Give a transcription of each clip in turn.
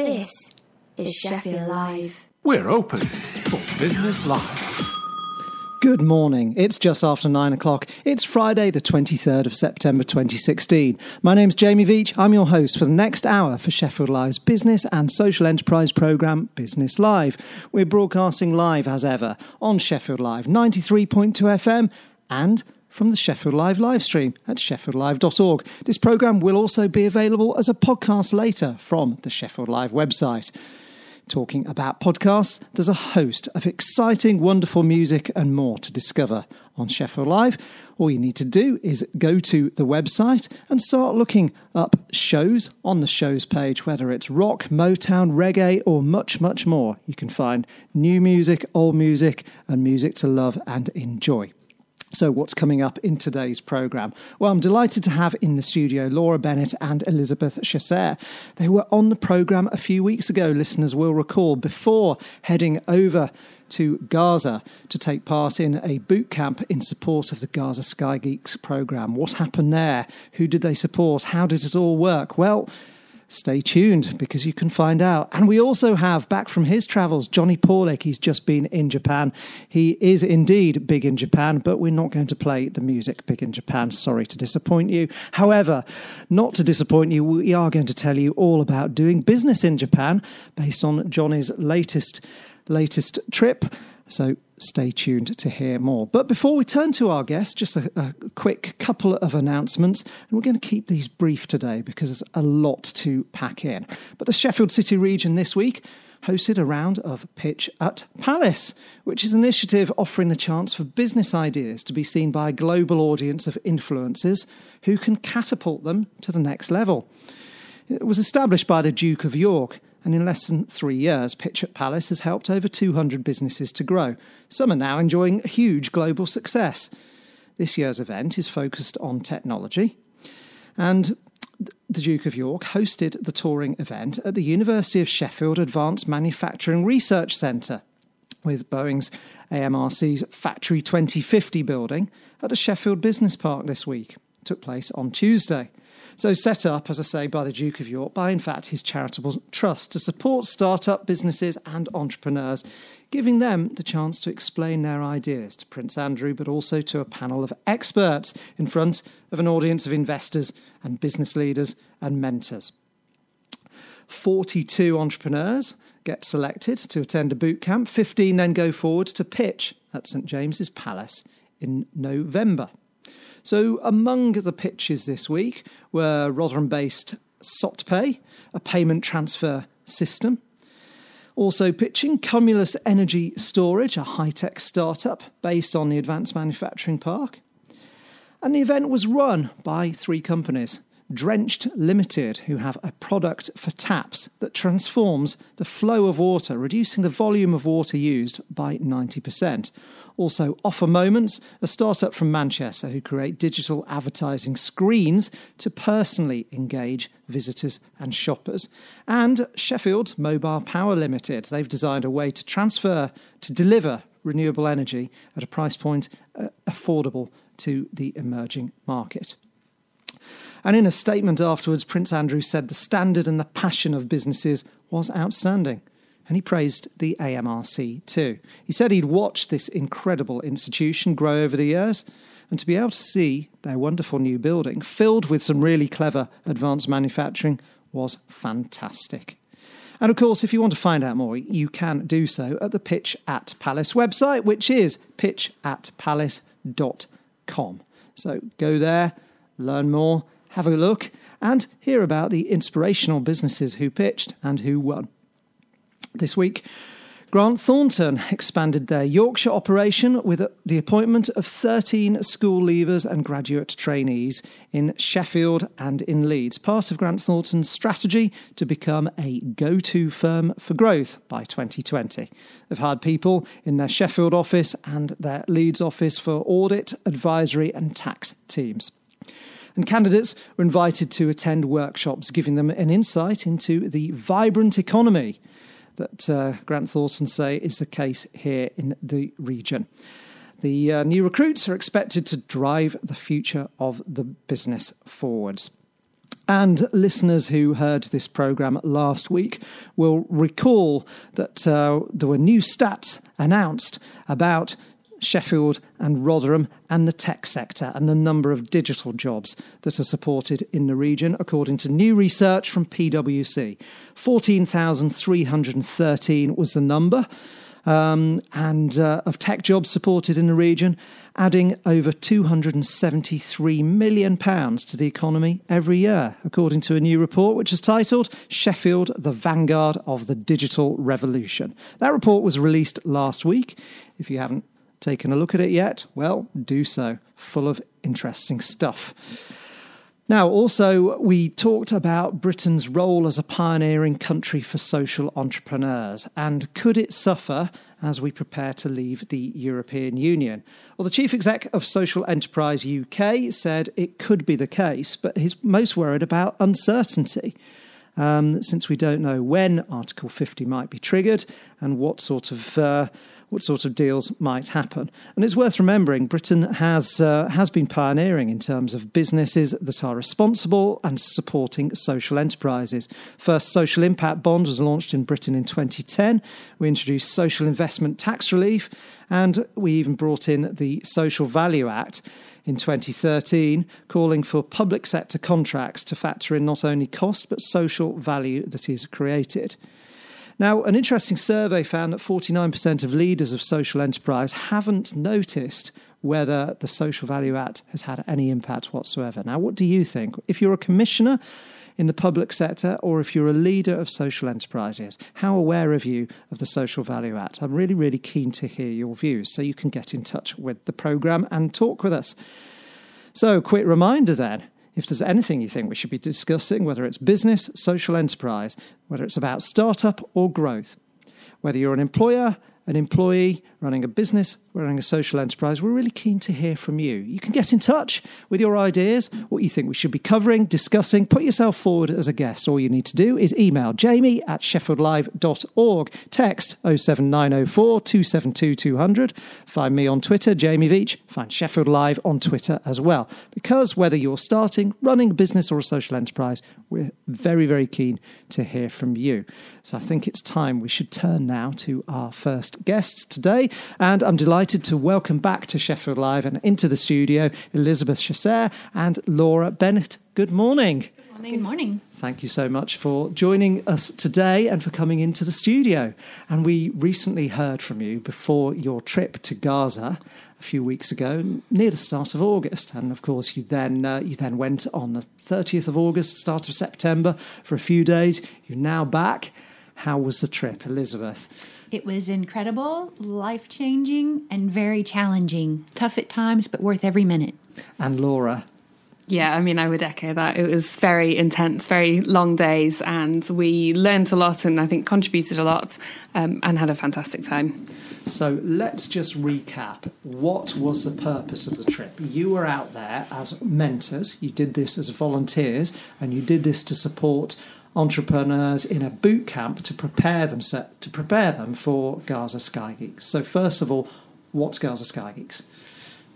This is Sheffield Live. We're open for business live. Good morning. It's just after nine o'clock. It's Friday, the 23rd of September 2016. My name's Jamie Veitch. I'm your host for the next hour for Sheffield Live's business and social enterprise programme, Business Live. We're broadcasting live as ever on Sheffield Live 93.2 FM and from the Sheffield Live live stream at sheffieldlive.org. This programme will also be available as a podcast later from the Sheffield Live website talking about podcasts, there's a host of exciting, wonderful music and more to discover on Sheffield Live. All you need to do is go to the website and start looking up shows on the shows page, whether it's rock, Motown, reggae, or much, much more. You can find new music, old music, and music to love and enjoy. So, what's coming up in today's programme? Well, I'm delighted to have in the studio Laura Bennett and Elizabeth Chasser. They were on the programme a few weeks ago, listeners will recall, before heading over to Gaza to take part in a boot camp in support of the Gaza Sky Geeks programme. What happened there? Who did they support? How did it all work? Well, Stay tuned because you can find out. And we also have back from his travels Johnny Paulick. He's just been in Japan. He is indeed big in Japan, but we're not going to play the music big in Japan. Sorry to disappoint you. However, not to disappoint you, we are going to tell you all about doing business in Japan based on Johnny's latest latest trip. So stay tuned to hear more. But before we turn to our guest, just a, a, quick couple of announcements. And we're going to keep these brief today because there's a lot to pack in. But the Sheffield City region this week hosted a round of Pitch at Palace, which is an initiative offering the chance for business ideas to be seen by a global audience of influencers who can catapult them to the next level. It was established by the Duke of York and in less than three years, Pitch at Palace has helped over 200 businesses to grow. Some are now enjoying huge global success. This year's event is focused on technology, and the Duke of York hosted the touring event at the University of Sheffield Advanced Manufacturing Research Centre with Boeing's AMRC's Factory 2050 building at a Sheffield Business Park this week. It took place on Tuesday. So, set up, as I say, by the Duke of York, by in fact his charitable trust to support start-up businesses and entrepreneurs, giving them the chance to explain their ideas to Prince Andrew, but also to a panel of experts in front of an audience of investors and business leaders and mentors. 42 entrepreneurs get selected to attend a boot camp, 15 then go forward to pitch at St James's Palace in November. So, among the pitches this week were Rotherham based SotPay, a payment transfer system. Also pitching Cumulus Energy Storage, a high tech startup based on the Advanced Manufacturing Park. And the event was run by three companies Drenched Limited, who have a product for taps that transforms the flow of water, reducing the volume of water used by 90%. Also, Offer Moments, a startup from Manchester who create digital advertising screens to personally engage visitors and shoppers. And Sheffield Mobile Power Limited, they've designed a way to transfer, to deliver renewable energy at a price point uh, affordable to the emerging market. And in a statement afterwards, Prince Andrew said the standard and the passion of businesses was outstanding. And he praised the AMRC too. He said he'd watched this incredible institution grow over the years, and to be able to see their wonderful new building filled with some really clever advanced manufacturing was fantastic. And of course, if you want to find out more, you can do so at the Pitch at Palace website, which is pitchatpalace.com. So go there, learn more, have a look, and hear about the inspirational businesses who pitched and who won. This week, Grant Thornton expanded their Yorkshire operation with the appointment of 13 school leavers and graduate trainees in Sheffield and in Leeds, part of Grant Thornton's strategy to become a go to firm for growth by 2020. They've hired people in their Sheffield office and their Leeds office for audit, advisory, and tax teams and candidates were invited to attend workshops giving them an insight into the vibrant economy that uh, Grant Thornton say is the case here in the region. The uh, new recruits are expected to drive the future of the business forwards. And listeners who heard this programme last week will recall that uh, there were new stats announced about Sheffield and Rotherham and the tech sector and the number of digital jobs that are supported in the region, according to new research from PwC. 14,313 was the number. Um, and uh, of tech jobs supported in the region, adding over 273 million pounds to the economy every year, according to a new report which is titled Sheffield: The Vanguard of the Digital Revolution. That report was released last week. If you haven't taken a look at it yet, well, do so. Full of interesting stuff. Now, also, we talked about Britain's role as a pioneering country for social entrepreneurs and could it suffer as we prepare to leave the European Union? Well, the chief exec of Social Enterprise UK said it could be the case, but he's most worried about uncertainty. Um, since we don't know when Article 50 might be triggered and what sort of uh, what sort of deals might happen. And it's worth remembering Britain has uh, has been pioneering in terms of businesses that are responsible and supporting social enterprises. First social impact bond was launched in Britain in 2010. We introduced social investment tax relief, and we even brought in the Social Value Act in 2013, calling for public sector contracts to factor in not only cost but social value that is created. Now, an interesting survey found that 49% of leaders of social enterprise haven't noticed whether the Social Value Act has had any impact whatsoever. Now, what do you think? If you're a commissioner in the public sector or if you're a leader of social enterprises, how aware are you of the Social Value Act? I'm really, really keen to hear your views so you can get in touch with the programme and talk with us. So, quick reminder then if there's anything you think we should be discussing, whether it's business, social enterprise, whether it's about startup or growth, whether you're an employer, an employee running a business, running a social enterprise, we're really keen to hear from you. You can get in touch with your ideas, what you think we should be covering, discussing, put yourself forward as a guest. All you need to do is email jamie at sheffieldlive.org, text 07904 272 200. Find me on Twitter, Jamie Veitch. Find Sheffield Live on Twitter as well. Because whether you're starting, running a business or a social enterprise, we're very, very keen to hear from you. So I think it's time we should turn now to our first guests today. And I'm delighted to welcome back to Sheffield Live and into the studio Elizabeth Chasser and Laura Bennett. Good morning. Good morning. Thank you so much for joining us today and for coming into the studio. And we recently heard from you before your trip to Gaza a few weeks ago, near the start of August. And of course, you then uh, you then went on the 30th of August, start of September, for a few days. You're now back. How was the trip, Elizabeth? It was incredible, life changing, and very challenging. Tough at times, but worth every minute. And Laura, yeah, I mean, I would echo that. It was very intense, very long days, and we learned a lot and I think contributed a lot um, and had a fantastic time. So let's just recap. What was the purpose of the trip? You were out there as mentors, you did this as volunteers, and you did this to support entrepreneurs in a boot camp to prepare them to prepare them for Gaza Sky Geeks. So first of all, what's Gaza Sky Geeks?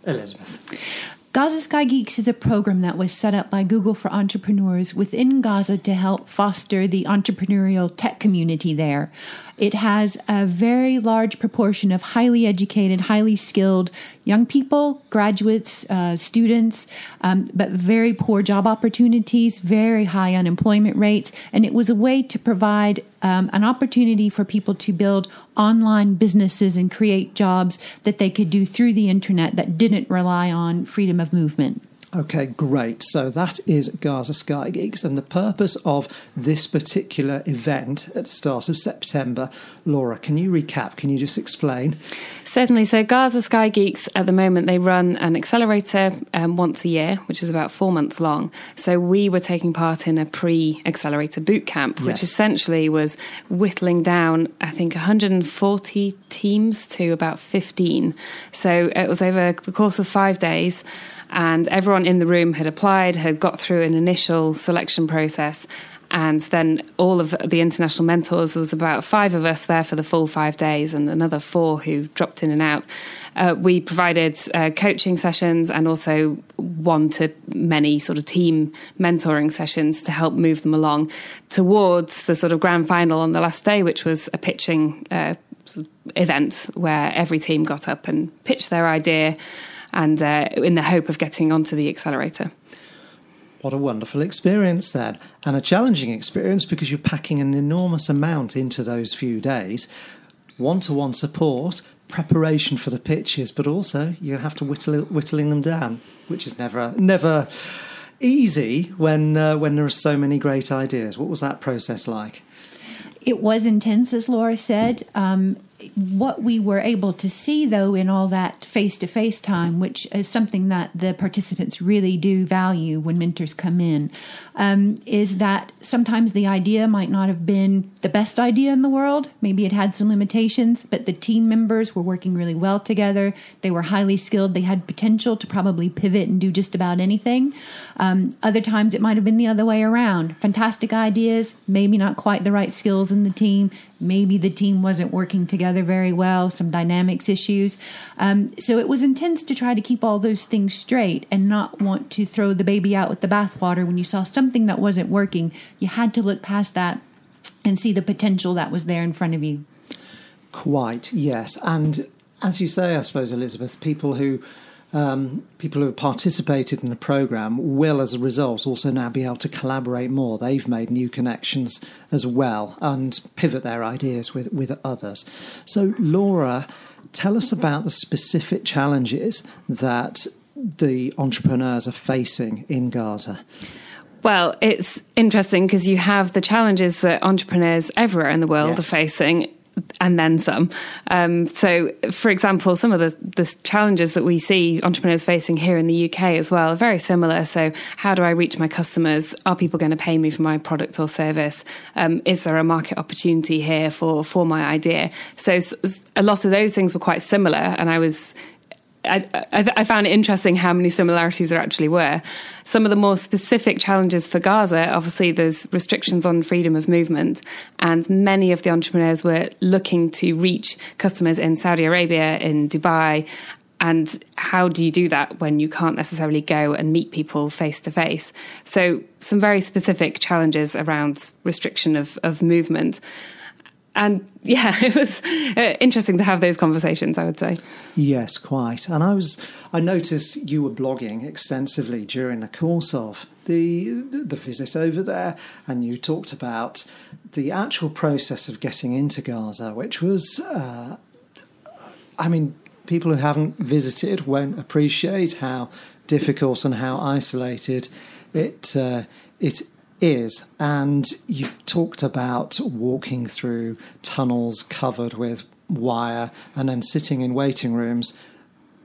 Elizabeth. Gaza Sky Geeks is a program that was set up by Google for entrepreneurs within Gaza to help foster the entrepreneurial tech community there. It has a very large proportion of highly educated, highly skilled young people, graduates, uh, students, um, but very poor job opportunities, very high unemployment rates. And it was a way to provide um, an opportunity for people to build online businesses and create jobs that they could do through the internet that didn't rely on freedom of movement. Okay, great. So that is Gaza Sky Geeks, and the purpose of this particular event at the start of September. Laura, can you recap? Can you just explain? Certainly. So Gaza Sky Geeks at the moment they run an accelerator um, once a year, which is about four months long. So we were taking part in a pre-accelerator boot camp, which yes. essentially was whittling down, I think, 140 teams to about 15. So it was over the course of five days and everyone in the room had applied, had got through an initial selection process. And then all of the international mentors, there was about five of us there for the full five days and another four who dropped in and out. Uh, we provided uh, coaching sessions and also one to many sort of team mentoring sessions to help move them along towards the sort of grand final on the last day, which was a pitching uh, event where every team got up and pitched their idea and uh, in the hope of getting onto the accelerator. What a wonderful experience then, and a challenging experience because you're packing an enormous amount into those few days. One to one support, preparation for the pitches, but also you have to whittle, whittling them down, which is never never easy when uh, when there are so many great ideas. What was that process like? It was intense, as Laura said. Um, what we were able to see, though, in all that face to face time, which is something that the participants really do value when mentors come in, um, is that sometimes the idea might not have been the best idea in the world. Maybe it had some limitations, but the team members were working really well together. They were highly skilled. They had potential to probably pivot and do just about anything. Um, other times it might have been the other way around. Fantastic ideas, maybe not quite the right skills in the team, maybe the team wasn't working together very well, some dynamics issues. Um, so it was intense to try to keep all those things straight and not want to throw the baby out with the bathwater when you saw something that wasn't working. You had to look past that and see the potential that was there in front of you. Quite, yes. And as you say, I suppose, Elizabeth, people who um, people who have participated in the program will, as a result, also now be able to collaborate more. They've made new connections as well and pivot their ideas with, with others. So, Laura, tell us about the specific challenges that the entrepreneurs are facing in Gaza. Well, it's interesting because you have the challenges that entrepreneurs everywhere in the world yes. are facing and then some. Um, so, for example, some of the, the, challenges that we see entrepreneurs facing here in the UK as well are very similar. So, how do I reach my customers? Are people going to pay me for my product or service? Um, is there a market opportunity here for for my idea? So, a lot of those things were quite similar, and I was I, I, I, found it interesting how many similarities there actually were. Some of the more specific challenges for Gaza, obviously, there's restrictions on freedom of movement, and many of the entrepreneurs were looking to reach customers in Saudi Arabia, in Dubai. And how do you do that when you can't necessarily go and meet people face to face? So, some very specific challenges around restriction of, of movement and yeah, it was uh, interesting to have those conversations. I would say. Yes, quite. And I was, I noticed you were blogging extensively during the course of the the visit over there, and you talked about the actual process of getting into Gaza, which was, uh, I mean, people who haven't visited won't appreciate how difficult and how isolated it uh, it is. And you talked about walking through tunnels covered with wire and then sitting in waiting rooms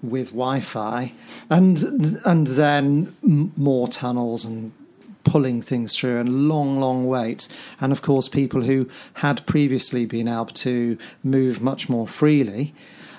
with Wi-Fi, and and then more tunnels and pulling things through and long, long waits. And of course, people who had previously been able to move much more freely.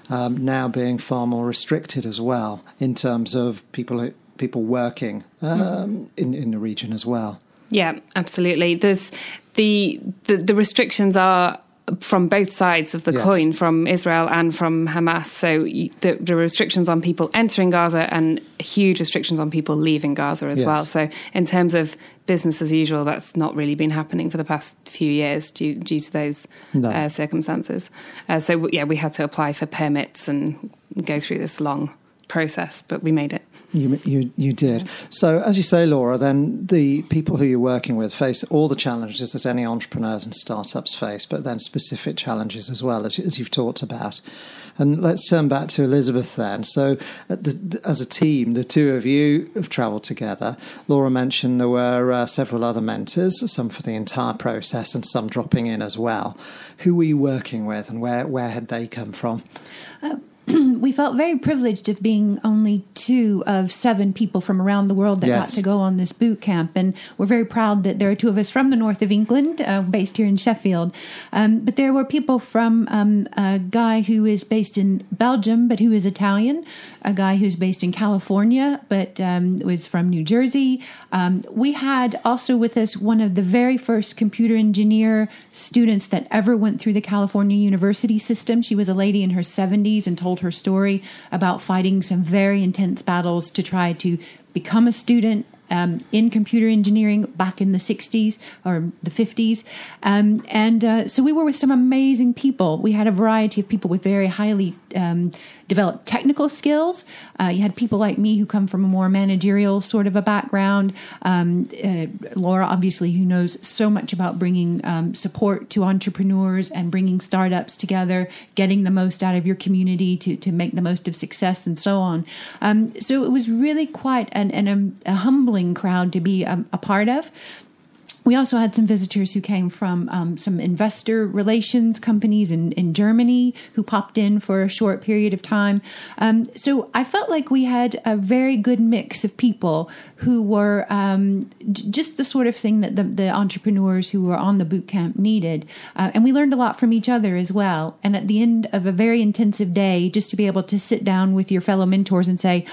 Um, now being far more restricted as well in terms of people people working um, in in the region as well. Yeah, absolutely. There's the the, the restrictions are from both sides of the yes. coin, from Israel and from Hamas. So the, the, restrictions on people entering Gaza and huge restrictions on people leaving Gaza as yes. well. So in terms of business as usual, that's not really been happening for the past few years due, due to those no. uh, circumstances. Uh, so yeah, we had to apply for permits and go through this long process, but we made it. You, you, you did. So, as you say, Laura, then the people who you're working with face all the challenges that any entrepreneurs and startups face, but then specific challenges as well, as, as you've talked about. And let's turn back to Elizabeth then. So, the, as a team, the two of you have travelled together. Laura mentioned there were uh, several other mentors, some for the entire process and some dropping in as well. Who were you working with and where, where had they come from? Uh, we felt very privileged of being only two of seven people from around the world that got to go on this boot camp. And we're very proud that there are two of us from the north of England, uh, based here in Sheffield. Um, but there were people from um, a guy who is based in Belgium, but who is Italian, a guy who's based in California, but um, was from New Jersey. Um, we had also with us one of the very first computer engineer students that ever went through the California university system. She was a lady in her 70s and told her story about fighting some very intense battles to try to become a student um, in computer engineering back in the 60s or the 50s. Um, and uh, so we were with some amazing people. We had a variety of people with very highly um, developed technical skills. Uh, you had people like me who come from a more managerial sort of a background. Um, uh, Laura, obviously, who knows so much about bringing um, support to entrepreneurs and bringing startups together, getting the most out of your community to, to make the most of success and so on. Um, so it was really quite an, an, um, a humbling crowd to be um, a part of. We also had some visitors who came from um, some investor relations companies in, in Germany who popped in for a short period of time. Um, so I felt like we had a very good mix of people who were um, just the sort of thing that the, the entrepreneurs who were on the boot camp needed. Uh, and we learned a lot from each other as well. And at the end of a very intensive day, just to be able to sit down with your fellow mentors and say,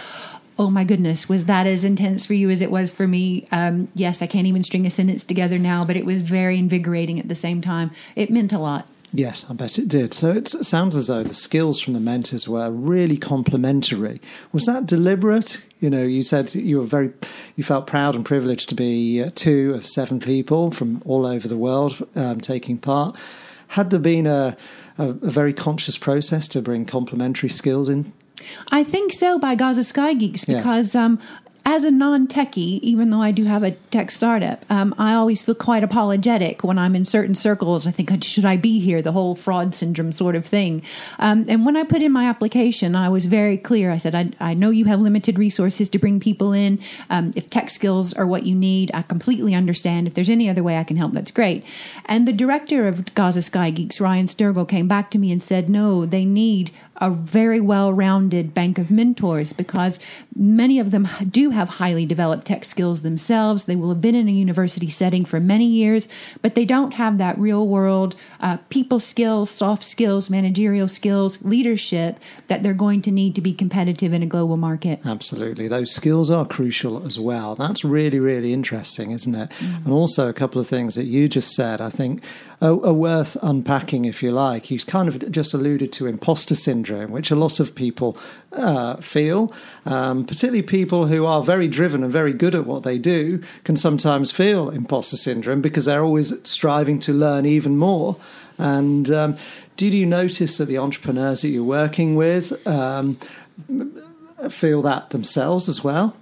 Oh my goodness, was that as intense for you as it was for me? Um, yes, I can't even string a sentence together now, but it was very invigorating at the same time. It meant a lot. Yes, I bet it did. So it sounds as though the skills from the mentors were really complementary. Was that deliberate? You know, you said you were very, you felt proud and privileged to be uh, two of seven people from all over the world um, taking part. Had there been a, a, a very conscious process to bring complementary skills in? I think so by Gaza Sky Geeks Yes. because um, as a non techie, even though I do have a tech startup, um, I always feel quite apologetic when I'm in certain circles. I think, should I be here? The whole fraud syndrome sort of thing. Um, and when I put in my application, I was very clear. I said, I, I know you have limited resources to bring people in. Um, if tech skills are what you need, I completely understand. If there's any other way I can help, that's great. And the director of Gaza Sky Geeks, Ryan Sturgill, came back to me and said, no, they need a very well rounded bank of mentors because many of them do have highly developed tech skills themselves. They will have been in a university setting for many years, but they don't have that real world uh, people skills, soft skills, managerial skills, leadership that they're going to need to be competitive in a global market. Absolutely. Those skills are crucial as well. That's really, really interesting, isn't it? And also, a couple of things that you just said, I think, are, are worth unpacking, if you like. He's kind of just alluded to imposter syndrome, which a lot of people uh, feel, um, particularly people who are very driven and very good at what they do, can sometimes feel imposter syndrome because they're always striving to learn even more. And um, did you notice that the entrepreneurs that you're working with um, feel that themselves as well?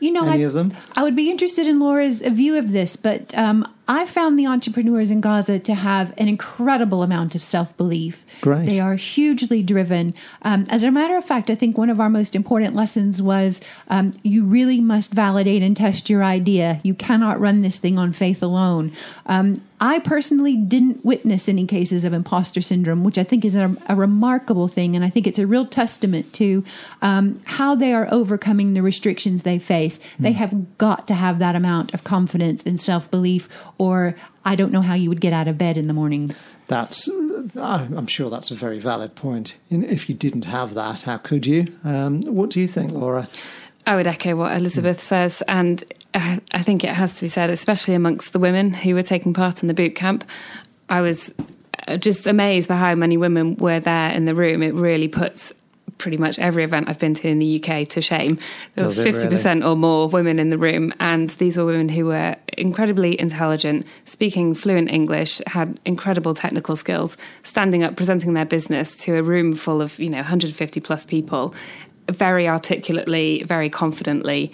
You know, Any I, of them? I would be interested in Laura's view of this, but um, I found the entrepreneurs in Gaza to have an incredible amount of self belief. They are hugely driven. Um, as a matter of fact, I think one of our most important lessons was um, you really must validate and test your idea. You cannot run this thing on faith alone. Um, I personally didn't witness any cases of imposter syndrome, which I think is a, a remarkable thing. And I think it's a real testament to um, how they are overcoming the restrictions they face. They have got to have that amount of confidence and self belief, or I don't know how you would get out of bed in the morning. That's, uh, I'm sure that's a very valid point. In- If you didn't have that, how could you? Um, what do you think, Laura? I would echo what Elizabeth says, and uh, I think it has to be said, especially amongst the women who were taking part in the boot camp. I was uh, just amazed by how many women were there in the room. It really puts pretty much every event I've been to in the UK to shame. There was Does it fifty percent or more women in the room, and these were women who were incredibly intelligent, speaking fluent English, had incredible technical skills, standing up, presenting their business to a room full of you know 150 plus people, very articulately, very confidently,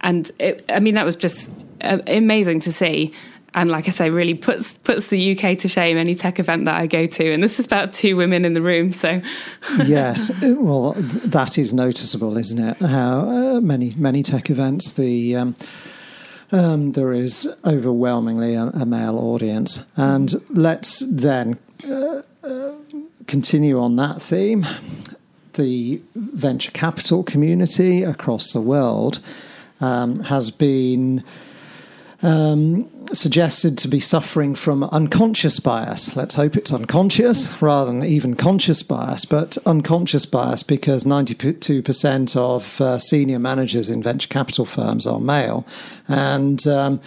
and it, I mean that was just uh, amazing to see. And like I say, really puts puts the UK to shame any tech event that I go to. And this is about two women in the room, so yes, uh, well, that is noticeable, isn't it? How uh, many many tech events the um, um, there is overwhelmingly a, a male audience, and let's then uh, uh, continue on that theme. The venture capital community across the world um, has been um, suggested to be suffering from unconscious bias. Let's hope it's unconscious rather than even conscious bias, but unconscious bias because 92% of uh, senior managers in venture capital firms are male. And um,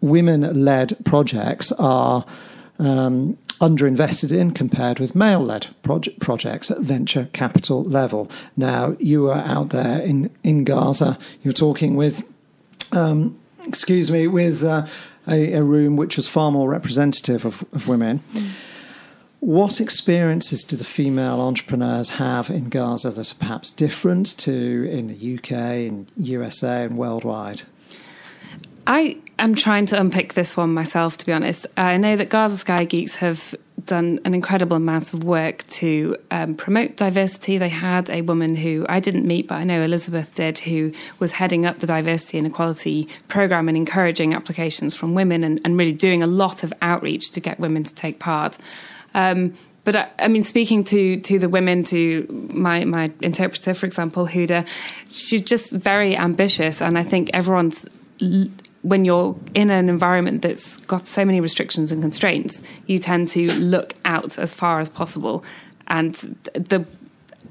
women led projects are. Um, underinvested in compared with male led proje- projects at venture capital level. Now, you are out there in, in Gaza, you're talking with um, excuse me, with uh, a, a, room which was far more representative of, of women. Mm. What experiences do the female entrepreneurs have in Gaza that are perhaps different to in the UK, in USA, and worldwide? I am trying to unpick this one myself, to be honest. I know that Gaza Sky Geeks have done an incredible amount of work to um, promote diversity. They had a woman who I didn't meet, but I know Elizabeth did, who was heading up the diversity and equality program and encouraging applications from women and, and really doing a lot of outreach to get women to take part. Um, but I, I, mean, speaking to to the women, to my my interpreter, for example, Huda, she's just very ambitious, and I think everyone's when you're in an environment that's got so many restrictions and constraints, you tend to look out as far as possible. And the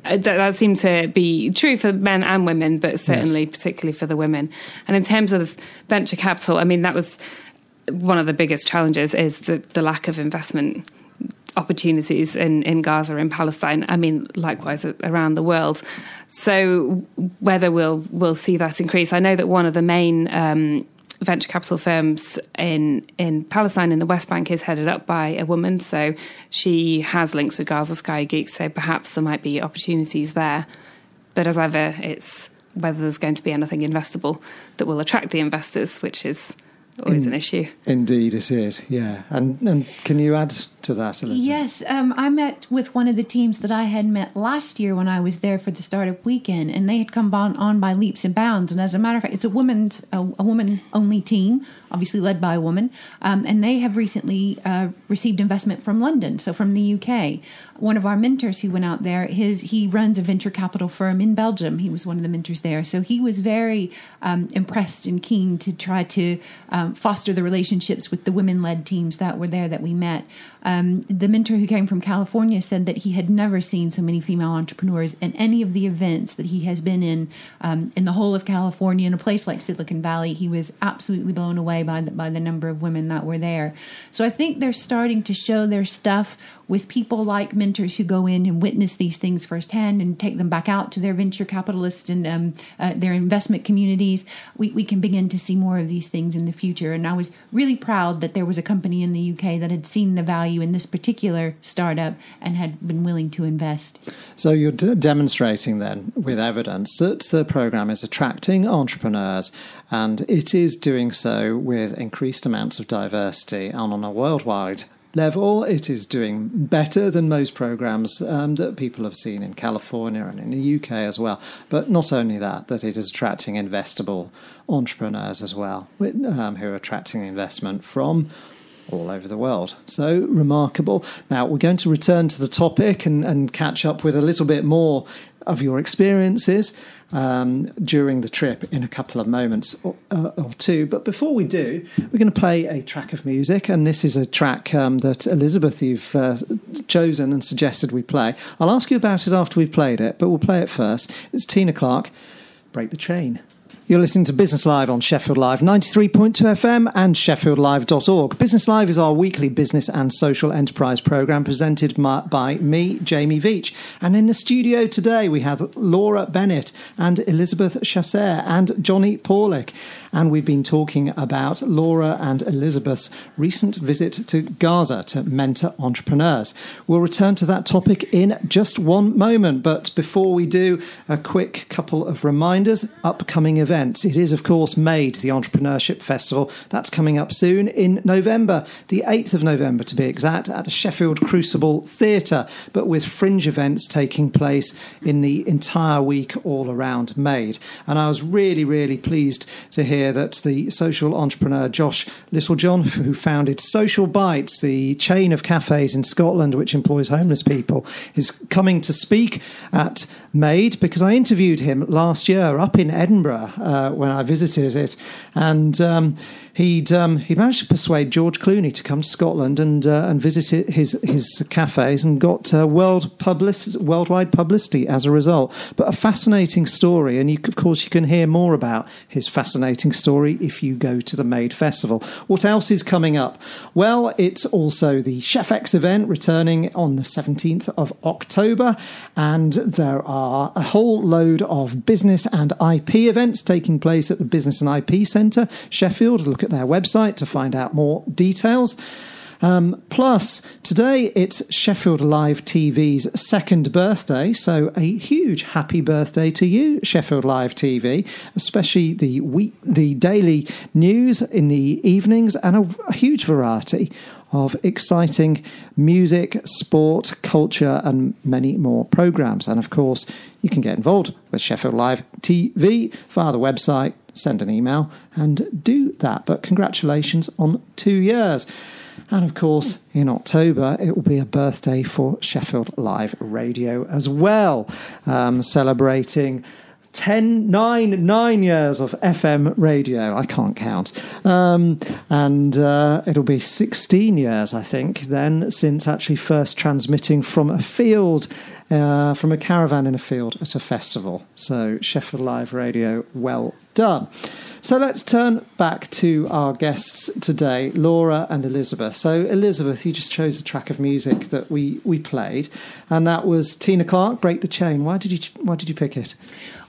that, that seemed to be true for men and women, but certainly yes. particularly for the women. And in terms of venture capital, I mean, that was one of the biggest challenges is the, the lack of investment opportunities in, in Gaza in Palestine. I mean, likewise around the world. So whether we'll we'll see that increase, I know that one of the main um, venture capital firms in in Palestine in the West Bank is headed up by a woman, so she has links with Gaza Sky Geeks. So perhaps there might be opportunities there. But as ever, it's whether there's going to be anything investable that will attract the investors, which is always In, an issue. Indeed, it is. Yeah, and and can you add to that, Elizabeth? Yes, um, I met with one of the teams that I had met last year when I was there for the startup weekend, and they had come on, on by leaps and bounds. And as a matter of fact, it's a woman's a, a woman only team, obviously led by a woman, um, and they have recently uh, received investment from London, so from the UK. One of our mentors who went out there, his he runs a venture capital firm in Belgium. He was one of the mentors there, so he was very um, impressed and keen to try to um, foster the relationships with the women-led teams that were there that we met. Um, the mentor who came from California said that he had never seen so many female entrepreneurs in any of the events that he has been in um, in the whole of California. In a place like Silicon Valley, he was absolutely blown away by the, by the number of women that were there. So I think they're starting to show their stuff with people like mentors who go in and witness these things firsthand and take them back out to their venture capitalists and um, uh, their investment communities, we, we can begin to see more of these things in the future. And I was really proud that there was a company in the UK that had seen the value in this particular startup and had been willing to invest. So you're d- demonstrating then with evidence that the program is attracting entrepreneurs and it is doing so with increased amounts of diversity and on a worldwide level, it is doing better than most programs um, that people have seen in California and in the UK as well. But not only that, that it is attracting investable entrepreneurs as well, um, who are attracting investment from all over the world. So remarkable. Now, we're going to return to the topic and, and catch up with a little bit more of your experiences um, during the trip in a couple of moments or, uh, or, two. But before we do, we're going to play a track of music, and this is a track um, that Elizabeth you've uh, chosen and suggested we play. I'll ask you about it after we've played it, but we'll play it first. It's Tena Clark, "Break the Chain." You're listening to Business Live on Sheffield Live 93.2 FM and sheffieldlive.org. Business Live is our weekly business and social enterprise program presented by me, Jamie Veitch. And in the studio today, we have Laura Bennett and Elizabeth Chasser and Johnny Paulick. And we've been talking about Laura and Elizabeth's recent visit to Gaza to mentor entrepreneurs. We'll return to that topic in just one moment. But before we do, a quick couple of reminders upcoming events events. It is, of course, Made, the Entrepreneurship Festival. That's coming up soon in November, the 8th of November to be exact, at the Sheffield Crucible Theatre, but with fringe events taking place in the entire week all around Made. And I was really, really pleased to hear that the social entrepreneur Josh Littlejohn, who founded Social Bites, the chain of cafes in Scotland which employs homeless people, is coming to speak at Made because I interviewed him last year up in Edinburgh uh, when I visited it, and um, he'd um, he managed to persuade George Clooney to come to Scotland and uh, and visit his his cafes and got uh, world publicity, worldwide publicity as a result. But a fascinating story, and you, of course you can hear more about his fascinating story if you go to the Made Festival. What else is coming up? Well, it's also the Chef X event returning on the 17th of October, and there are a whole load of business and IP events taking place at the Business and IP Centre, Sheffield. Look at their website to find out more details. Um, plus, today it's Sheffield Live TV's second birthday, so a huge happy birthday to you, Sheffield Live TV, especially the week, the daily news in the evenings, and a, a huge variety of exciting music, sport, culture, and many more programs. And of course, you can get involved with Sheffield Live TV via the website, send an email, and do that. But congratulations on two years. And of course, in October, it will be a birthday for Sheffield Live Radio as well, um, celebrating 10, 9, 9 years of FM radio. I can't count. Um, and uh, it'll be 16 years, I think, then, since actually first transmitting from a field. Uh, from a caravan in a field at a festival. So, Sheffield Live Radio, well done. So let's turn back to our guests today, Laura and Elizabeth. So Elizabeth, you just chose a track of music that we we played, and that was Tena Clark, "Break the Chain." Why did you Why did you pick it?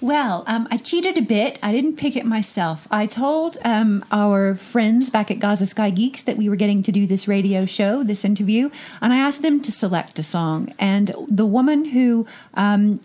Well, um, I cheated a bit. I didn't pick it myself. I told um, our friends back at Gaza Sky Geeks that we were getting to do this radio show, this interview, and I asked them to select a song. And the woman who um,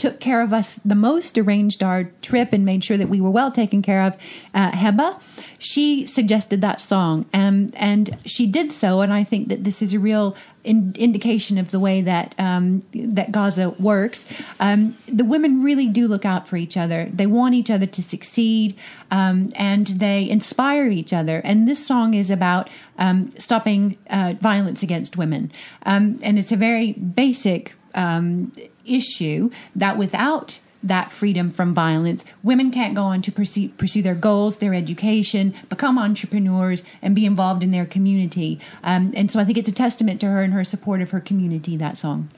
took care of us the most, arranged our trip, and made sure that we were well taken care of, uh, Heba, she suggested that song. Um, and she did so. And I think that this is a real in, indication of the way that um, that Gaza works. Um, the women really do look out for each other. They want each other to succeed, um, and they inspire each other. And this song is about um, stopping uh, violence against women, um, and it's a very basic um, issue that without that freedom from violence, women can't go on to pursue, pursue their goals, their education, become entrepreneurs, and be involved in their community. Um, and so I think it's a testament to her and her support of her community, that song.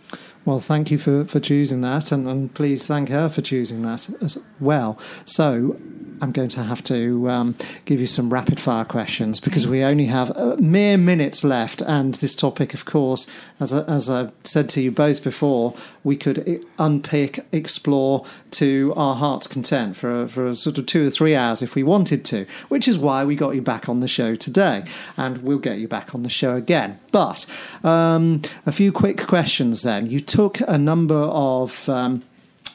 Well, thank you for, for choosing that, and, and please thank her for choosing that as well. So, I'm going to have to um, give you some rapid fire questions because we only have mere minutes left. And this topic, of course, as I, as I said to you both before, we could unpick, explore to our heart's content for for sort of two or three hours if we wanted to, which is why we got you back on the show today. And we'll get you back on the show again. But um, a few quick questions then. You took a number of. Um,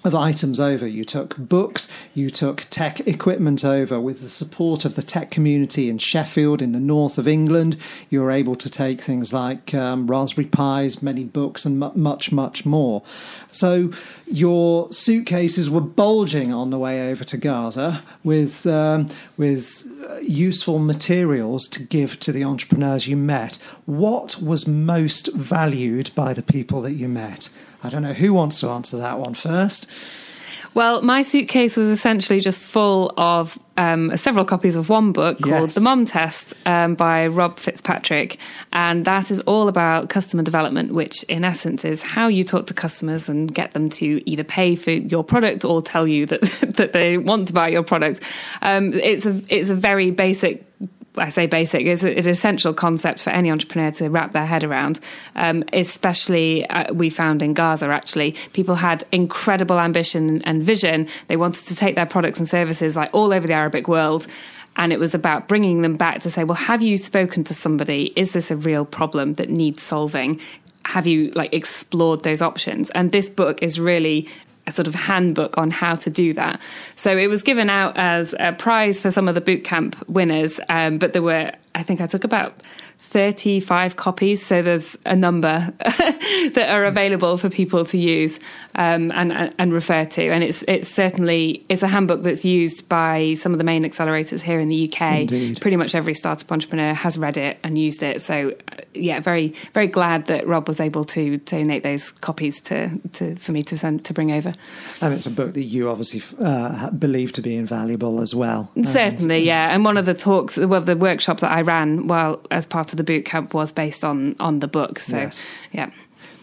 of items over. You took books, you took tech equipment over with the support of the tech community in Sheffield, in the north of England. You were able to take things like um, Raspberry Pis, many books, and much, much more. So your suitcases were bulging on the way over to Gaza with um, with useful materials to give to the entrepreneurs you met. What was most valued by the people that you met? I don't know who wants to answer that one first. Well, my suitcase was essentially just full of um, several copies of one book yes. called The Mom Test um, by Rob Fitzpatrick. And that is all about customer development, which in essence is how you talk to customers and get them to either pay for your product or tell you that, that they want to buy your product. Um, it's, a, it's a very basic I say basic, is an essential concept for any entrepreneur to wrap their head around. Um, especially, uh, we found in Gaza, actually, people had incredible ambition and vision. They wanted to take their products and services like all over the Arabic world. And it was about bringing them back to say, well, have you spoken to somebody? Is this a real problem that needs solving? Have you like explored those options? And this book is really a sort of handbook on how to do that. So it was given out as a prize for some of the bootcamp winners, um, but there were, I think I took about 35 copies, so there's a number that are available for people to use um, and, and refer to. And it's it's certainly it's a handbook that's used by some of the main accelerators here in the UK. Indeed. Pretty much every startup entrepreneur has read it and used it. So uh, yeah, very very glad that Rob was able to donate those copies to, to for me to send to bring over. And it's a book that you obviously uh, believe to be invaluable as well. Certainly, yeah. And one of the talks, well, the workshop that I ran while as part of the boot camp was based on on the book. So Yes. yeah.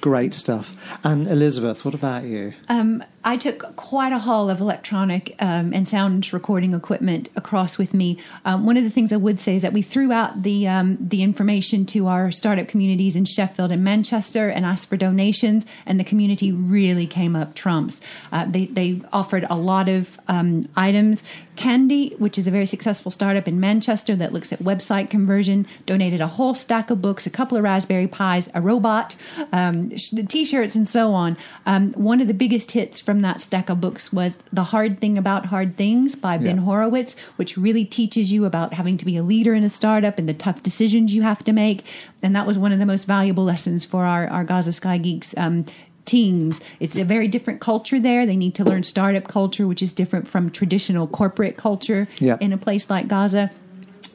Great stuff. And Elizabeth, what about you? Um, I took quite a haul of electronic um, and sound recording equipment across with me. Um, one of the things I would say is that we threw out the um, the information to our startup communities in Sheffield and Manchester and asked for donations, and the community really came up trumps. Uh, they they offered a lot of um, items. Candy, which is a very successful startup in Manchester that looks at website conversion, donated a whole stack of books, a couple of Raspberry Pis, a robot, um, t-shirts, and so on. Um, one of the biggest hits from that stack of books was "The Hard Thing About Hard Things" by Ben Horowitz, which really teaches you about having to be a leader in a startup and the tough decisions you have to make. And that was one of the most valuable lessons for our, our Gaza Sky Geeks um, teams. It's a very different culture there. They need to learn startup culture, which is different from traditional corporate culture Yeah. in a place like Gaza.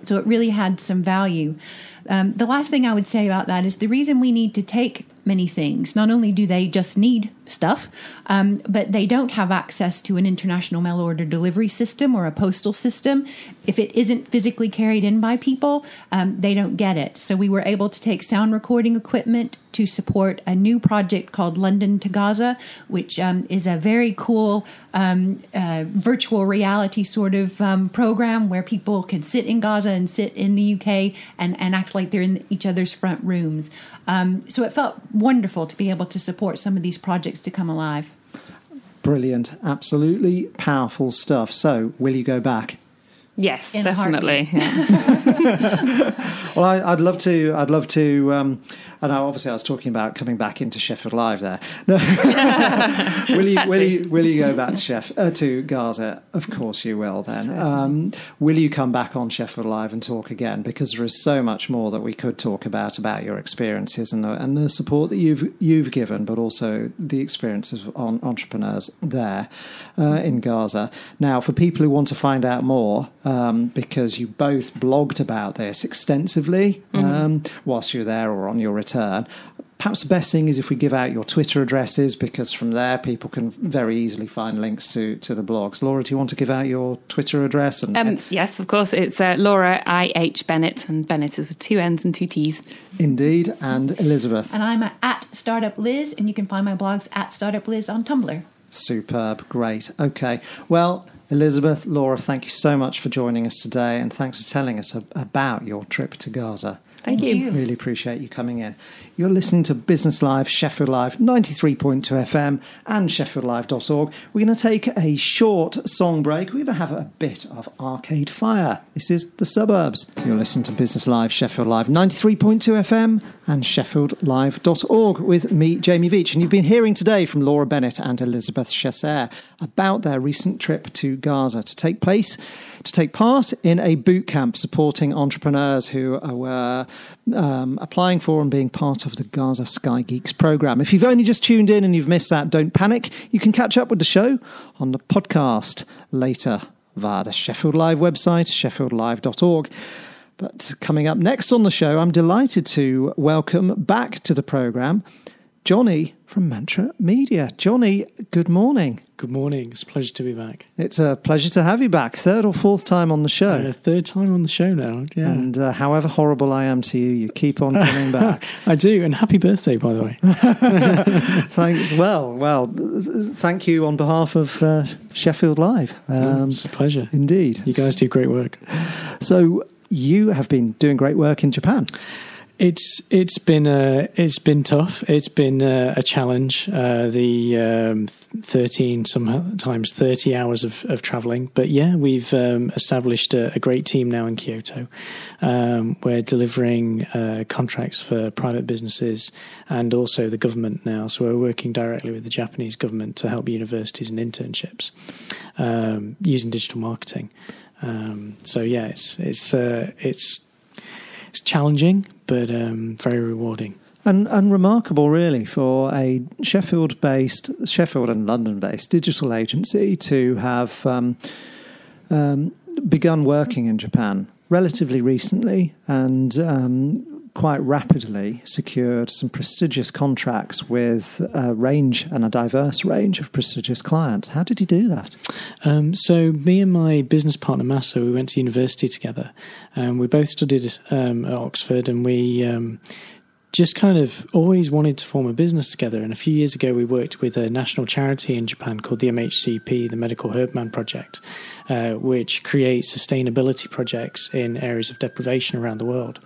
So it really had some value. Um, the last thing I would say about that is the reason we need to take many things. Not only do they just need stuff, um, but they don't have access to an international mail order delivery system or a postal system. If it isn't physically carried in by people, um, they don't get it. So we were able to take sound recording equipment to support a new project called London to Gaza, which um, is a very cool um, uh, virtual reality sort of um, program where people can sit in Gaza and sit in the UK and, and act like they're in each other's front rooms. Um, so it felt wonderful to be able to support some of these projects to come alive. Brilliant. Absolutely powerful stuff. So, will you go back? Yes, In definitely. Yeah. Well, I, I'd love to. I'd love to. Um, and I, obviously, I was talking about coming back into Sheffield Live. There, no. will you? Will you? Will you go back to Sheff uh, to Gaza? Of course, you will. Then, um, will you come back on Sheffield Live and talk again? Because there is so much more that we could talk about about your experiences and the, and the support that you've you've given, but also the experiences of on, entrepreneurs there uh, in Gaza. Now, for people who want to find out more, um, because you both blogged about this extensively um, whilst you're there or on your return. Perhaps the best thing is if we give out your Twitter addresses because from there people can very easily find links to, to the blogs. Laura, do you want to give out your Twitter address? And, Um, yes, of course. It's uh, Laura I H Bennett, and Bennett is with two N's and two T's. Indeed, and Elizabeth. And I'm at Startup Liz, and you can find my blogs at Startup Liz on Tumblr. Superb, great. Okay, well, Elizabeth, Laura, thank you so much for joining us today, and thanks for telling us ab- about your trip to Gaza. Thank, you. Really appreciate you coming in. You're listening to Business Live, Sheffield Live, 93.2 FM and sheffieldlive.org. We're going to take a short song break. We're going to have a bit of Arcade Fire. This is The Suburbs. You're listening to Business Live, Sheffield Live, 93.2 FM and sheffieldlive.org with me, Jamie Veitch. And you've been hearing today from Laura Bennett and Elizabeth Chasser about their recent trip to Gaza to take place, to take part in a boot camp supporting entrepreneurs who were um, applying for and being part of the Gaza Sky Geeks program. If you've only just tuned in and you've missed that, don't panic. You can catch up with the show on the podcast later via the Sheffield Live website, sheffieldlive.org. But coming up next on the show, I'm delighted to welcome back to the program Johnny from Mantra Media. Johnny, good morning. Good morning. It's a pleasure to be back. It's a pleasure to have you back. Third or fourth time on the show. Uh, third time on the show now. Yeah. And uh, however horrible I am to you, you keep on coming back. I do. And happy birthday, by the way. thank, well, well, thank you on behalf of uh, Sheffield Live. Um, it's a pleasure. indeed. You guys do great work. So you have been doing great work in Japan. It's it's been a it's been tough. It's been a, a challenge. Uh, the um, thirteen sometimes thirty hours of, of traveling, but yeah, we've um, established a, a, great team now in Kyoto. Um, we're delivering uh, contracts for private businesses and also the government now. So we're working directly with the Japanese government to help universities and internships um, using digital marketing. Um, so yeah, it's it's uh, it's it's challenging, but um, very rewarding. And, and remarkable, really, for a Sheffield based, Sheffield and London based digital agency to have um, um, begun working in Japan relatively recently and um, quite rapidly secured some prestigious contracts with a range and a diverse range of prestigious clients. How did he do that? Um, so, me and my business partner Massa, we went to university together. Um, we both studied um, at Oxford, and we um, just kind of always wanted to form a business together. And a few years ago, we worked with a national charity in Japan called the MHCP, the Medical Herbman Project, uh, which creates sustainability projects in areas of deprivation around the world.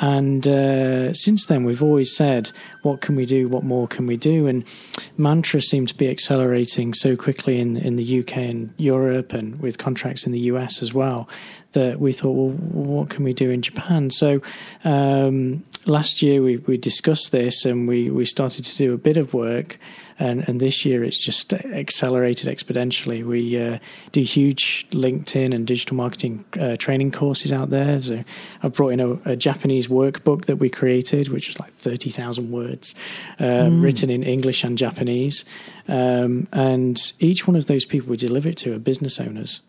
And uh, since then, we've always said, what can we do? What more can we do? And mantra seemed to be accelerating so quickly in, in the UK and Europe and with contracts in the US as well that we thought, well, what can we do in Japan? So um, last year we, we discussed this and we, we started to do a bit of work. And, and this year it's just accelerated exponentially. We uh, do huge LinkedIn and digital marketing uh, training courses out there. So I've brought in a, a, Japanese workbook that we created, which is like 30,000 words, uh, mm. written in English and Japanese. Um, and each one of those people we deliver it to are business owners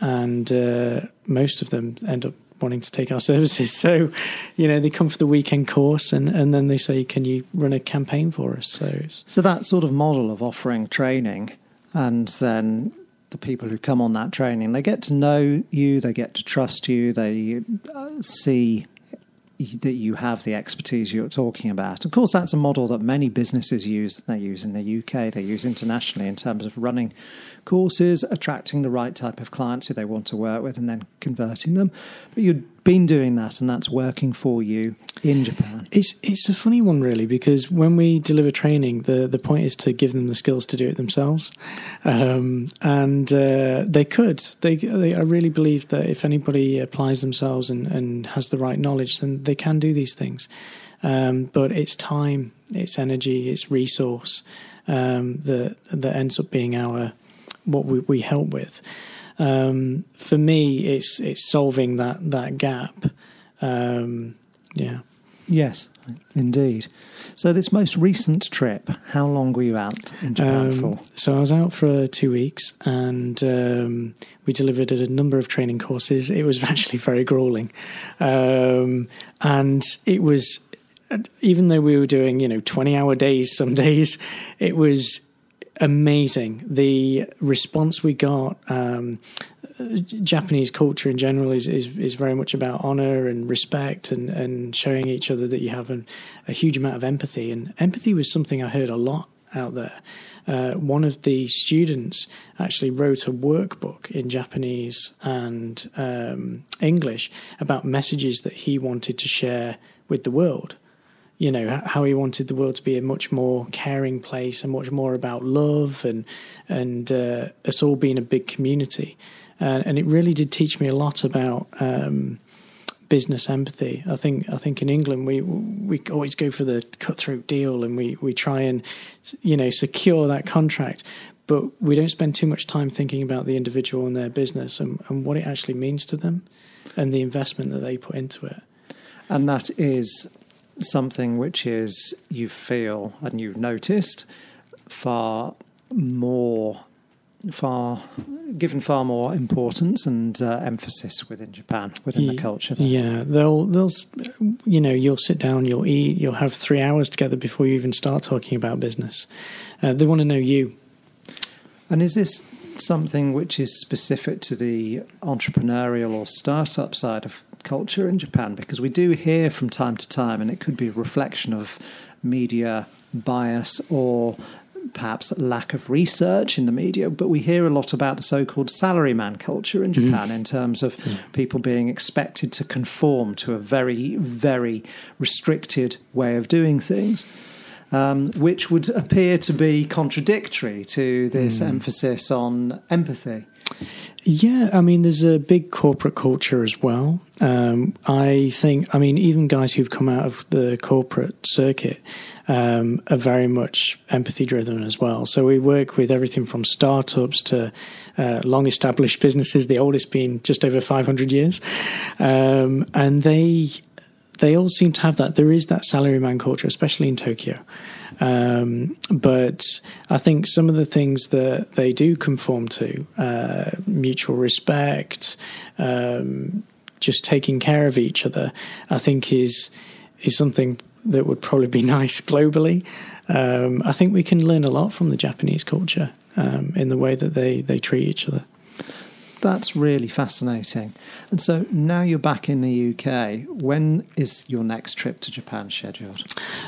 and uh, most of them end up wanting to take our services. So, you know, they come for the weekend course, and, and then they say, "Can you run a campaign for us?" So, so that sort of model of offering training, and then the people who come on that training, they get to know you, they get to trust you, they uh, see that you have the expertise you're talking about. Of course, that's a model that many businesses use. They use in the UK, they use internationally in terms of running courses, attracting the right type of clients who they want to work with, and then converting them. But you've been doing that, and that's working for you in Japan. It's it's a funny one, really, because when we deliver training, the the point is to give them the skills to do it themselves, um, and uh, they could. They, they, I really believe that if anybody applies themselves and, and has the right knowledge, then they can do these things. Um, but it's time, it's energy, it's resource um, that that ends up being our what we, we help with. Um, for me, it's it's solving that that gap. Um, yeah. Yes, indeed. So this most recent trip, how long were you out in Japan um, for? So I was out for two weeks, and um, we delivered a number of training courses. It was actually very grueling, um, and it was even though we were doing you know twenty hour days some days, it was amazing. The response we got, um, Japanese culture in general is, is, is very much about honor and respect and, and showing each other that you have an, a huge amount of empathy. And empathy was something I heard a lot out there. Uh, one of the students actually wrote a workbook in Japanese and um, English about messages that he wanted to share with the world you know how he wanted the world to be a much more caring place and much more about love and and uh, us all being a big community. Uh, and it really did teach me a lot about um, business empathy. I think I think in England we we always go for the cutthroat deal and we we try and you know secure that contract but we don't spend too much time thinking about the individual and their business and, and what it actually means to them and the investment that they put into it. And that is something which is you feel and you've noticed far more far given far more importance and uh, emphasis within Japan within the culture there. yeah they'll they'll you know you'll sit down you'll eat you'll have 3 hours together before you even start talking about business uh, they want to know you and is this something which is specific to the entrepreneurial or startup side of culture in Japan? Because we do hear from time to time, and it could be a reflection of media bias or perhaps lack of research in the media, but we hear a lot about the so called salaryman culture in mm-hmm. Japan in terms of mm. people being expected to conform to a very, very restricted way of doing things. Um, which would appear to be contradictory to this mm. emphasis on empathy. Yeah, I mean, there's a big corporate culture as well. Um, I think, I mean, even guys who've come out of the corporate circuit um, are very much empathy driven as well. So we work with everything from startups to uh, long established businesses, the oldest being just over 500 years. Um, and they they all seem to have that. There is that salaryman culture, especially in Tokyo. Um, but I think some of the things that they do conform to, uh, mutual respect, um, just taking care of each other, I think is is something that would probably be nice globally. Um, I think we can learn a lot from the Japanese culture um, in the way that they, they treat each other. That's really fascinating. And so now you're back in the UK. When is your next trip to Japan scheduled?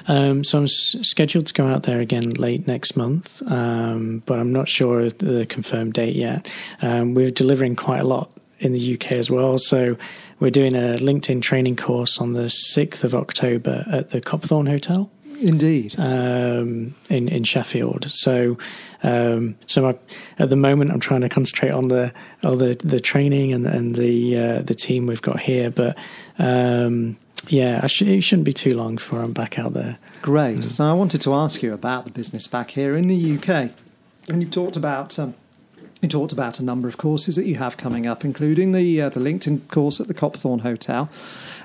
Um, so I'm s- scheduled to go out there again late next month, um, but I'm not sure of the confirmed date yet. Um, we're delivering quite a lot in the UK as well, so we're doing a LinkedIn training course on the 6th of October at the Copthorne Hotel Indeed. um, in in Sheffield. So, um, so I, at the moment, I'm trying to concentrate on the all the, the training and and the uh, the team we've got here. But um, yeah, I sh- it shouldn't be too long before I'm back out there. Great. So I wanted to ask you about the business back here in the UK. And you've talked about. Um, you talked about a number of courses that you have coming up, including the uh, the LinkedIn course at the Copthorne Hotel.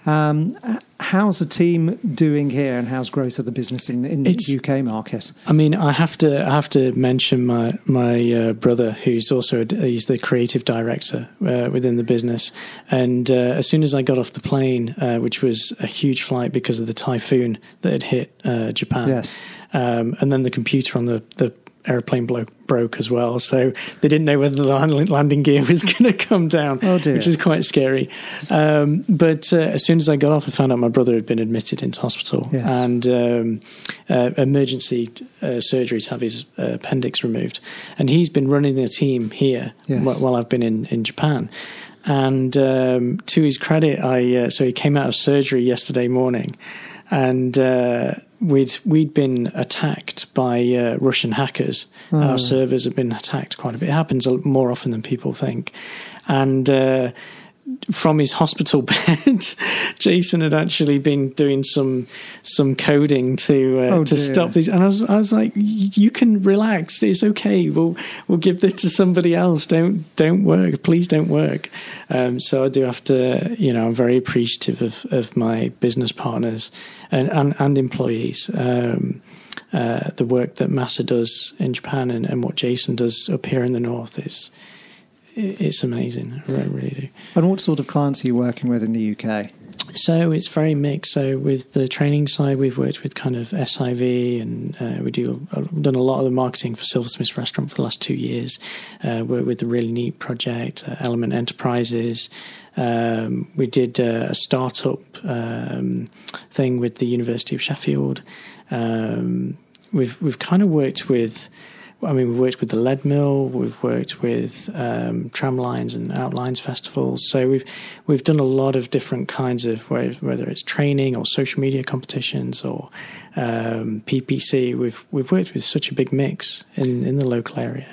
Um, how's the team doing here, and how's growth of the business in, in the UK market? I mean, I have to I have to mention my my uh, brother, who's also a, he's the creative director uh, within the business. And uh, as soon as I got off the plane, uh, which was a huge flight because of the typhoon that had hit uh, Japan, Yes. um, and then the computer on the the airplane blo- broke as well, so they didn't know whether the landing gear was going to come down, Oh, dear. which was quite scary. Um, but uh, as soon as I got off, I found out my brother had been admitted into hospital Yes. and um, uh, emergency uh, surgery to have his uh, appendix removed. And he's been running the team here Yes. while I've been in, in Japan. And um, to his credit, I uh, so he came out of surgery yesterday morning, and uh, we'd we'd been attacked by uh, Russian hackers. Our servers have been attacked quite a bit. It happens more often than people think, and. From his hospital bed, Jason had actually been doing some some coding to uh, Oh, to dear. stop these, and I was I was like, "You can relax. It's okay. We'll we'll give this to somebody else. Don't don't work. Please don't work." Um, so I do have to, you know, I'm very appreciative of of my business partners and and, and employees. Um, uh, the work that Massa does in Japan and, and what Jason does up here in the north is it's amazing. I really do. And what sort of clients are you working with in the UK? So it's very mixed. So with the training side, we've worked with kind of SIV, and uh, we do we've done a lot of the marketing for Silversmith's restaurant for the last two years. Uh, worked with the really neat project, uh, Element Enterprises. Um, we did uh, a startup um, thing with the University of Sheffield. Um, we've we've kind of worked with. I mean, we've worked with the Leadmill, we've worked with um, tramlines and outlines festivals. So we've we've done a lot of different kinds of whether, whether it's training or social media competitions or um, PPC. We've we've worked with such a big mix in, in the local area.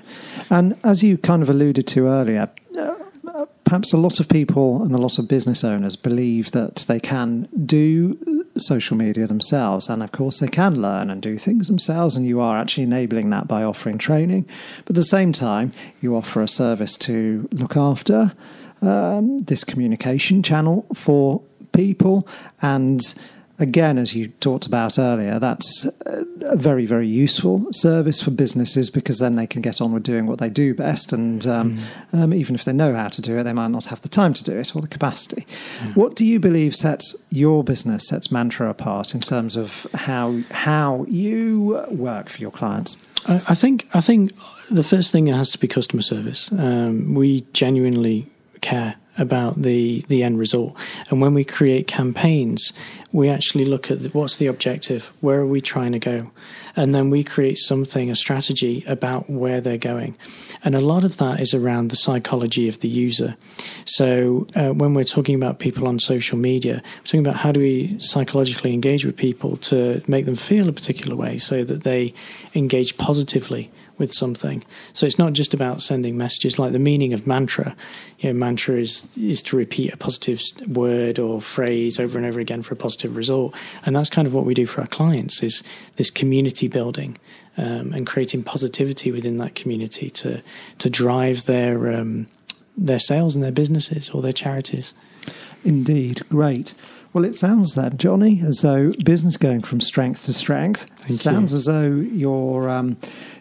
And as you kind of alluded to earlier, uh, uh, perhaps a lot of people and a lot of business owners believe that they can do social media themselves. And of course, they can learn and do things themselves. And you are actually enabling that by offering training. But at the same time, you offer a service to look after um, this communication channel for people. And again, as you talked about earlier, that's a very, very useful service for businesses because then they can get on with doing what they do best. And um, um, even if they know how to do it, they might not have the time to do it or the capacity. What do you believe sets your business, sets Mantra apart in terms of how how you work for your clients? I, I think I think the first thing has to be customer service. Um, we genuinely care about the the end result. And when we create campaigns, we actually look at the, what's the objective, where are we trying to go, and then we create something, a strategy about where they're going. And a lot of that is around the psychology of the user. So uh, when we're talking about people on social media, we're talking about how do we psychologically engage with people to make them feel a particular way so that they engage positively with something. So it's not just about sending messages like the meaning of mantra. You know, mantra is is to repeat a positive word or phrase over and over again for a positive result, and that's kind of what we do for our clients is this community building um, and creating positivity within that community to to drive their um, their sales and their businesses or their charities. Indeed, great. Well, it sounds that Johnny, as though business going from strength to strength. Thank sounds you. as though your um,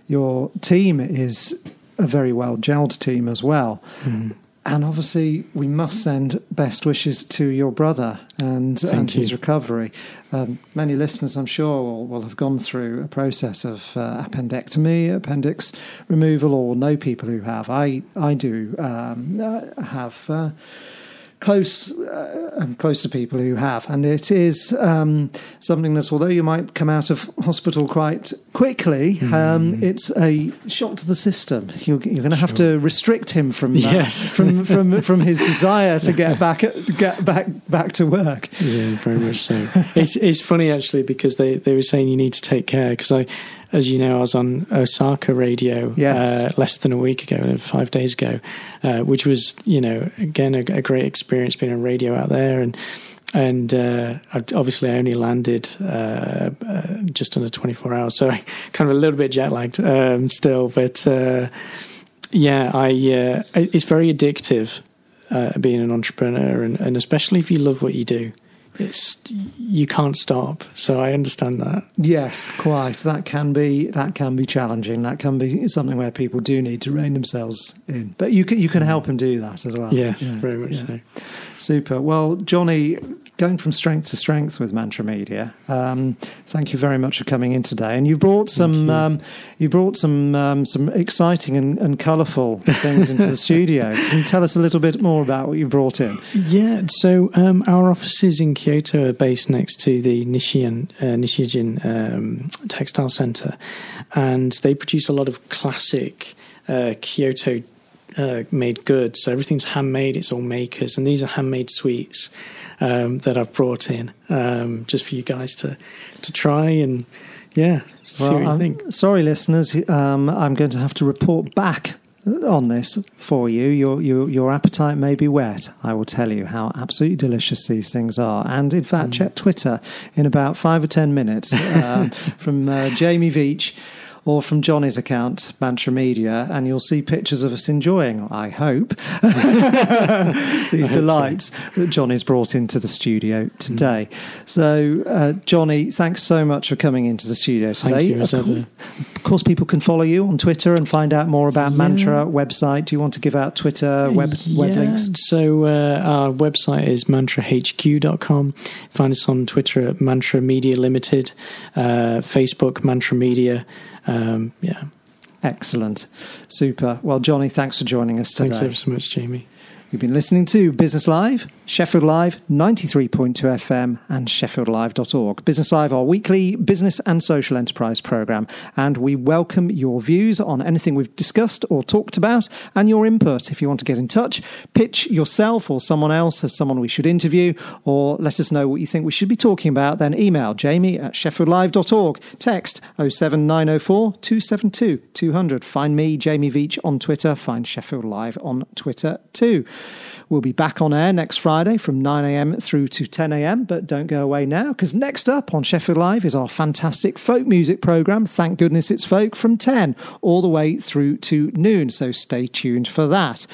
your team is a very well gelled team as well. Mm-hmm. And obviously, we must send best wishes to your brother and, and his recovery. Um, many listeners, I'm sure, will, will have gone through a process of uh, appendectomy, appendix removal, or know people who have. I I do um, uh, have. Uh, close uh, um, close to people who have, and it is um, something that, although you might come out of hospital quite quickly, um, it's a shock to the system. You're, you're going to have to restrict him from uh, Yes. from from from his desire to get back get back back to work. Yeah, very much so. it's it's funny actually because they, they were saying you need to take care because I, as you know, I was on Osaka radio Yes. uh, less than a week ago, uh, five days ago, uh, which was you know again a, a great experience being on radio out there and. And uh, obviously, I only landed uh, uh, just under 24 hours, so I kind of a little bit jet lagged um, still. But uh, yeah, I uh, it's very addictive uh, being an entrepreneur, and, and especially if you love what you do, it's you can't stop. So I understand that. Yes, quite. That can be that can be challenging. That can be something where people do need to rein themselves in. But you can you can help them do that as well. Yes, Yeah, very much yeah. so. Super. Well, Johnny, going from strength to strength with Mantra Media. Um, thank you very much for coming in today. And you brought some you. um, you brought some um, some exciting and, and colourful things into the studio. Can you tell us a little bit more about what you brought in? Yeah, so um, our offices in Kyoto are based next to the Nishian, uh, Nishijin um, Textile Center, and they produce a lot of classic uh, Kyoto uh, made goods. So everything's handmade, it's all makers, and these are handmade sweets um, that I've brought in um, just for you guys to, to try and, yeah, see what you think. sorry, listeners. Um, I'm going to have to report back on this for you. Your, your your appetite may be wet. I will tell you how absolutely delicious these things are. And in fact, check Twitter in about five or ten minutes um, from uh, Jamie Veitch. Or from Johnny's account, Mantra Media, and you'll see pictures of us enjoying, I hope, these delights that Johnny's brought into the studio today. So, uh, Johnny, thanks so much for coming into the studio today. Thank you, as Of ever. of course, people can follow you on Twitter and find out more about Mantra website. Do you want to give out Twitter web web links? So uh, our website is mantrahq.com. Find us on Twitter at Mantra Media Limited, uh, Facebook Mantra Media. Um, yeah, Excellent, super. Well, Johnny, thanks for joining us today. thanks ever so much, Jamie. You've been listening to Business Live, Sheffield Live, 93.2 FM, and sheffieldlive.org. Business Live, our weekly business and social enterprise program, and we welcome your views on anything we've discussed or talked about and your input. If you want to get in touch, pitch yourself or someone else as someone we should interview, or let us know what you think we should be talking about, then email jamie at sheffieldlive.org. Text 07904 272 200. Find me, Jamie Veitch, on Twitter. Find Sheffield Live on Twitter too. We'll be back on air next Friday from 9am through to 10am, but don't go away now because next up on Sheffield Live is our fantastic folk music programme. Thank goodness it's folk from 10 all the way through to noon, so stay tuned for that.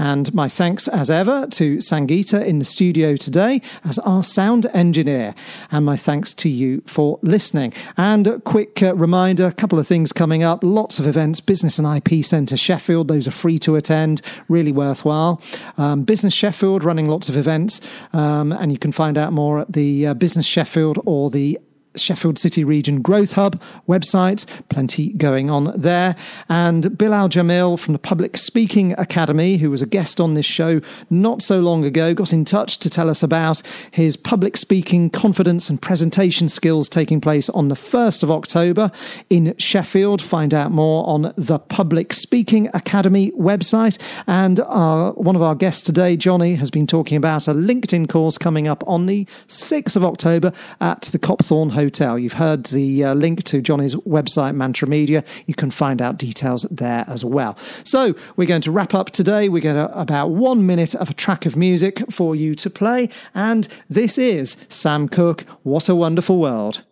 And my thanks as ever to Sangita in the studio today as our sound engineer. And my thanks to you for listening. And a quick uh, reminder a couple of things coming up lots of events, Business and IP Centre Sheffield, those are free to attend, really worthwhile. Um, Business Sheffield running lots of events, um, and you can find out more at the uh, Business Sheffield or the Sheffield City Region Growth Hub website. Plenty going on there. And Bilal Jamil from the Public Speaking Academy, who was a guest on this show not so long ago, got in touch to tell us about his public speaking confidence and presentation skills taking place on the 1st of October in Sheffield. Find out more on the Public Speaking Academy website. And our, one of our guests today, Johnny, has been talking about a LinkedIn course coming up on the 6th of October at the Copthorne Hotel. You've heard the uh, link to Johnny's website, Mantra Media. You can find out details there as well. So we're going to wrap up today. We're going to about one minute of a track of music for you to play. And this is Sam Cooke, What a Wonderful World.